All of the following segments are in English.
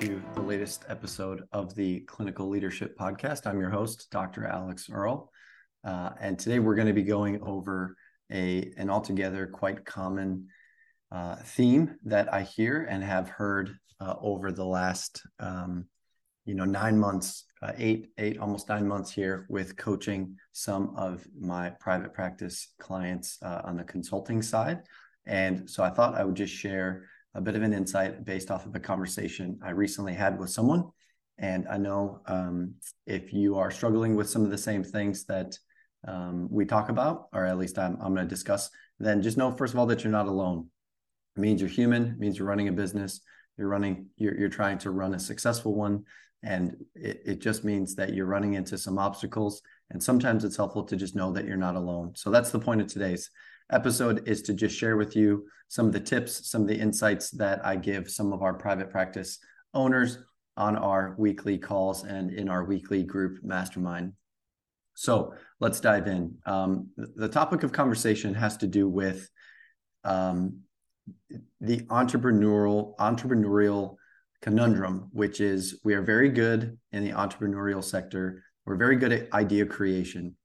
to the latest episode of the Clinical Leadership Podcast. I'm your host, Dr. Alex Earl. Uh, and today we're going to be going over a an altogether quite common uh, theme that I hear and have heard uh, over the last um, you know nine months, uh, eight eight almost nine months here with coaching some of my private practice clients uh, on the consulting side. And so I thought I would just share a bit of an insight based off of a conversation I recently had with someone. And I know um, if you are struggling with some of the same things that um, we talk about, or at least I'm, I'm going to discuss, then just know, first of all, that you're not alone. It means you're human, it means you're running a business, you're running, you're, you're trying to run a successful one. And it, it just means that you're running into some obstacles. And sometimes it's helpful to just know that you're not alone. So that's the point of today's episode is to just share with you some of the tips, some of the insights that I give some of our private practice owners on our weekly calls and in our weekly group mastermind. So let's dive in. Um, the topic of conversation has to do with um, the entrepreneurial entrepreneurial conundrum, which is we are very good in the entrepreneurial sector. We're very good at idea creation.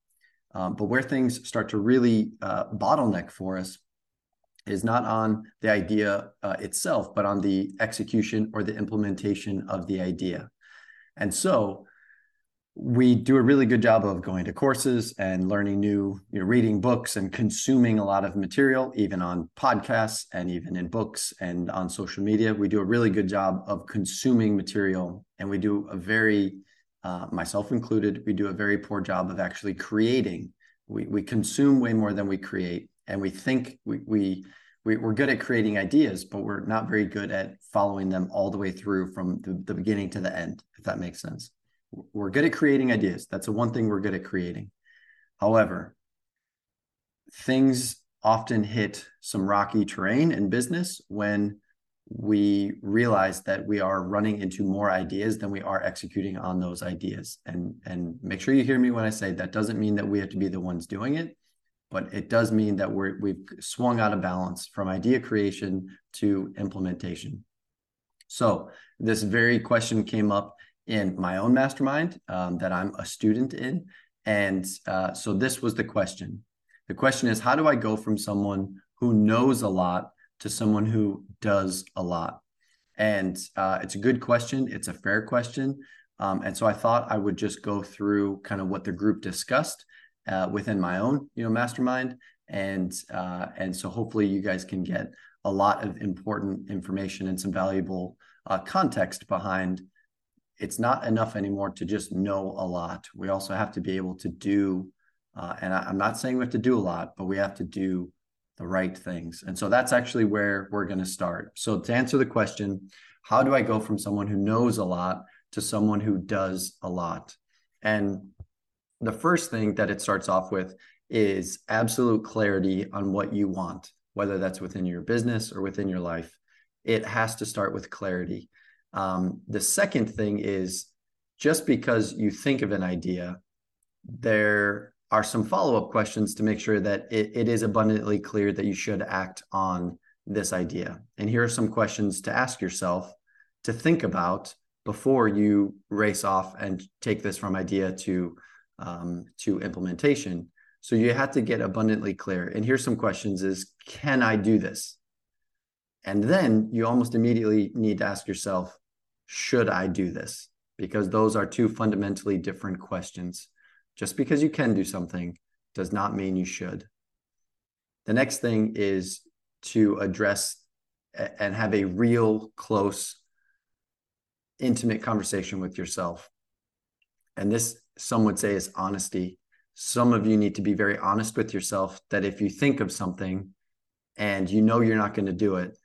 Um, but where things start to really uh, bottleneck for us is not on the idea uh, itself, but on the execution or the implementation of the idea. And so we do a really good job of going to courses and learning new, you know, reading books and consuming a lot of material, even on podcasts and even in books and on social media. We do a really good job of consuming material, and we do a very uh, myself included, we do a very poor job of actually creating. We, we consume way more than we create, and we think we, we, we are good at creating ideas, but we're not very good at following them all the way through from the, the beginning to the end. If that makes sense, we're good at creating ideas. That's the one thing we're good at creating. However, things often hit some rocky terrain in business when we realize that we are running into more ideas than we are executing on those ideas. And and make sure you hear me when i say that doesn't mean that we have to be the ones doing it but it does mean that we're we've swung out of balance from idea creation to implementation. So this very question came up in my own mastermind um, that i'm a student in. And uh, so this was the question. The question is how do i go from someone who knows a lot to someone who does a lot? And uh, it's a good question. It's a fair question. Um, and so I thought I would just go through kind of what the group discussed uh, within my own, you know, mastermind. And uh, and so hopefully you guys can get a lot of important information and some valuable uh, context behind. It's not enough anymore to just know a lot. We also have to be able to do. Uh, and I, I'm not saying we have to do a lot, but we have to do the right things. And so that's actually where we're going to start. So to answer the question, how do I go from someone who knows a lot to someone who does a lot? And the first thing that it starts off with is absolute clarity on what you want, whether that's within your business or within your life. It has to start with clarity. Um, the second thing is just because you think of an idea, there are some follow-up questions to make sure that it, it is abundantly clear that you should act on this idea. And here are some questions to ask yourself to think about before you race off and take this from idea to um, to implementation. So you have to get abundantly clear. And here's some questions: Is can I do this? And then you almost immediately need to ask yourself, should I do this? Because those are two fundamentally different questions. Just because you can do something does not mean you should. The next thing is to address and have a real close, intimate conversation with yourself. And this, some would say, is honesty. Some of you need to be very honest with yourself that if you think of something and you know you're not going to do it,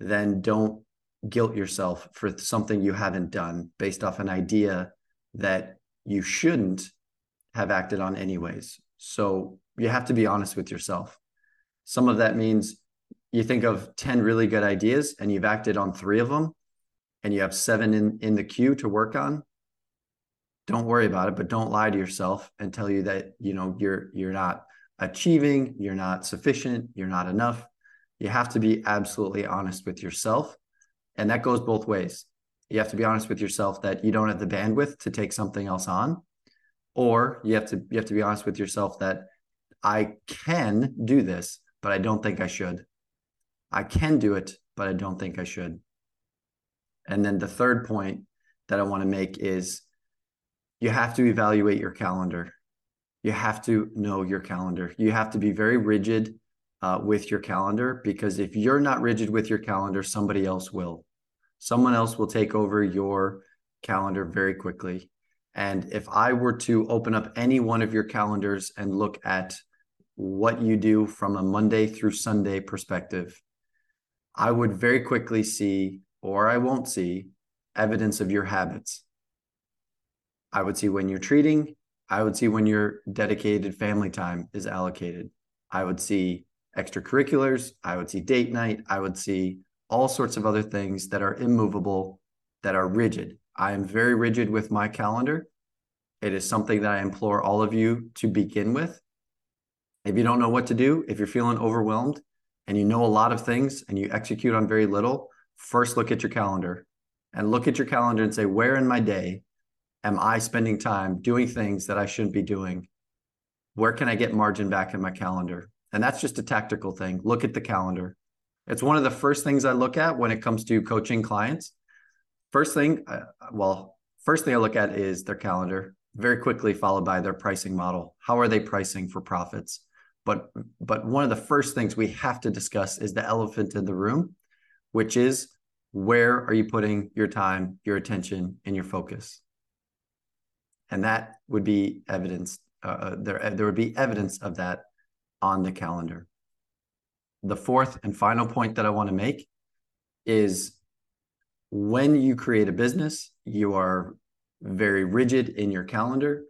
then don't guilt yourself for something you haven't done based off an idea that you shouldn't have acted on anyways. So you have to be honest with yourself. Some of that means you think of 10 really good ideas and you've acted on three of them and you have seven in, in the queue to work on. Don't worry about it, but don't lie to yourself and tell you that, you know, you're you're not achieving, you're not sufficient, you're not enough. You have to be absolutely honest with yourself. And that goes both ways. you have to be honest with yourself that you don't have the bandwidth to take something else on or you have to you have to be honest with yourself that I can do this, but I don't think I should. I can do it, but I don't think I should. And then the third point that I want to make is you have to evaluate your calendar. You have to know your calendar. You have to be very rigid uh, with your calendar because if you're not rigid with your calendar, somebody else will. Someone else will take over your calendar very quickly. And if I were to open up any one of your calendars and look at what you do from a Monday through Sunday perspective, I would very quickly see, or I won't see, evidence of your habits. I would see when you're treating, I would see when your dedicated family time is allocated. I would see extracurriculars, I would see date night, I would see all sorts of other things that are immovable, that are rigid. I am very rigid with my calendar. It is something that I implore all of you to begin with. If you don't know what to do, if you're feeling overwhelmed and you know a lot of things and you execute on very little, first look at your calendar and look at your calendar and say, where in my day am I spending time doing things that I shouldn't be doing? Where can I get margin back in my calendar? And that's just a tactical thing. Look at the calendar. It's one of the first things I look at when it comes to coaching clients First thing, uh, well, first thing I look at is their calendar, very quickly followed by their pricing model. How are they pricing for profits? But but one of the first things we have to discuss is the elephant in the room, which is where are you putting your time, your attention, and your focus? And that would be evidence. Uh, uh there there would be evidence of that on the calendar. The fourth and final point that I want to make is when you create a business, you are very rigid in your calendar.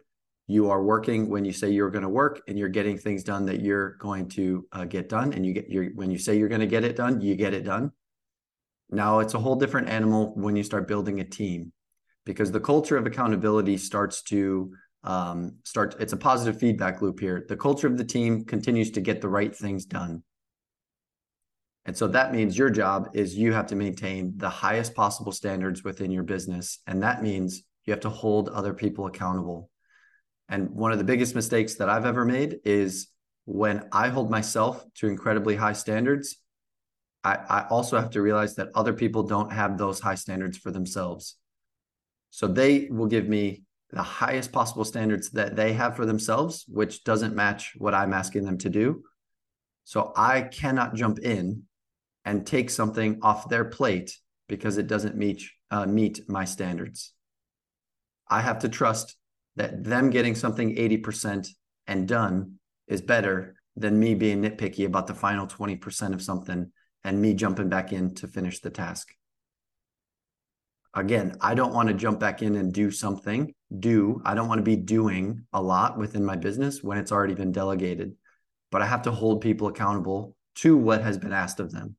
You are working when you say you're going to work, and you're getting things done that you're going to uh, get done. And you get your when you say you're going to get it done, you get it done. Now it's a whole different animal when you start building a team, because the culture of accountability starts to um, start. It's a positive feedback loop here. The culture of the team continues to get the right things done. And so that means your job is you have to maintain the highest possible standards within your business. And that means you have to hold other people accountable. And one of the biggest mistakes that I've ever made is when I hold myself to incredibly high standards, I, I also have to realize that other people don't have those high standards for themselves. So they will give me the highest possible standards that they have for themselves, which doesn't match what I'm asking them to do. So I cannot jump in and take something off their plate because it doesn't meet uh, meet my standards. I have to trust that them getting something 80% and done is better than me being nitpicky about the final 20% of something and me jumping back in to finish the task. Again, I don't want to jump back in and do something, do. I don't want to be doing a lot within my business when it's already been delegated, but I have to hold people accountable to what has been asked of them.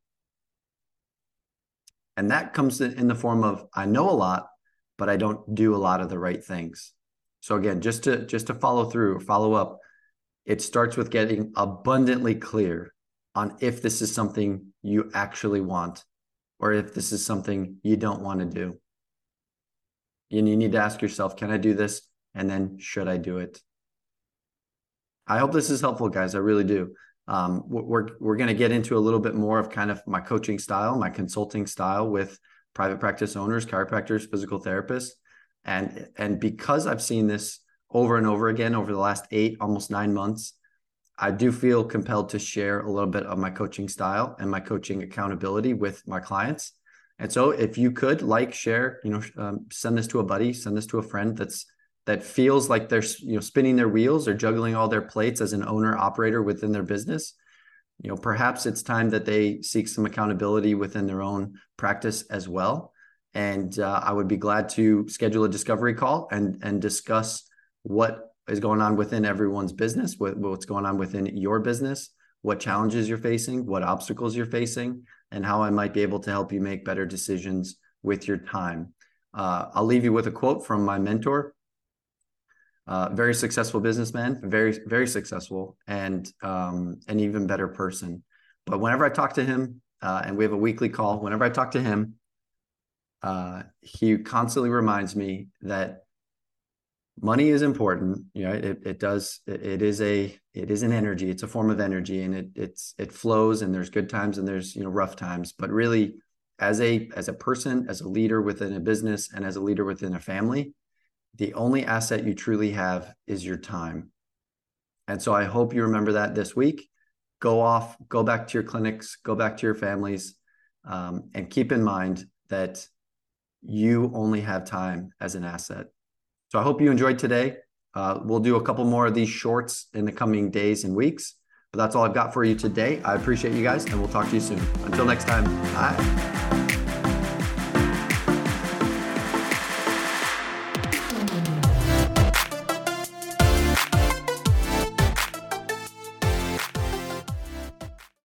And that comes in the form of I know a lot, but I don't do a lot of the right things. So again, just to just to follow through, follow up, it starts with getting abundantly clear on if this is something you actually want or if this is something you don't want to do. And you need to ask yourself, can I do this? And then should I do it? I hope this is helpful, guys. I really do. Um, we're we're going to get into a little bit more of kind of my coaching style, my consulting style with private practice owners, chiropractors, physical therapists, and and because I've seen this over and over again over the last eight, almost nine months, I do feel compelled to share a little bit of my coaching style and my coaching accountability with my clients. And so, if you could like, share, you know, um, send this to a buddy, send this to a friend that's that feels like they're you know spinning their wheels or juggling all their plates as an owner operator within their business. You know perhaps it's time that they seek some accountability within their own practice as well. And uh, i would be glad to schedule a discovery call and and discuss what is going on within everyone's business what, what's going on within your business what challenges you're facing what obstacles you're facing and how i might be able to help you make better decisions with your time. Uh, i'll leave you with a quote from my mentor uh, very successful businessman, very very successful, and um, an even better person. But whenever I talk to him, uh, and we have a weekly call, whenever I talk to him, uh, he constantly reminds me that money is important. You know, it, it does. It, it is a it is an energy. It's a form of energy, and it it's it flows. And there's good times and there's you know rough times. But really, as a as a person, as a leader within a business, and as a leader within a family, the only asset you truly have is your time. And so I hope you remember that this week. Go off, go back to your clinics, go back to your families, um, and keep in mind that you only have time as an asset. So I hope you enjoyed today. Uh, we'll do a couple more of these shorts in the coming days and weeks. But that's all I've got for you today. I appreciate you guys, and we'll talk to you soon. Until next time, bye.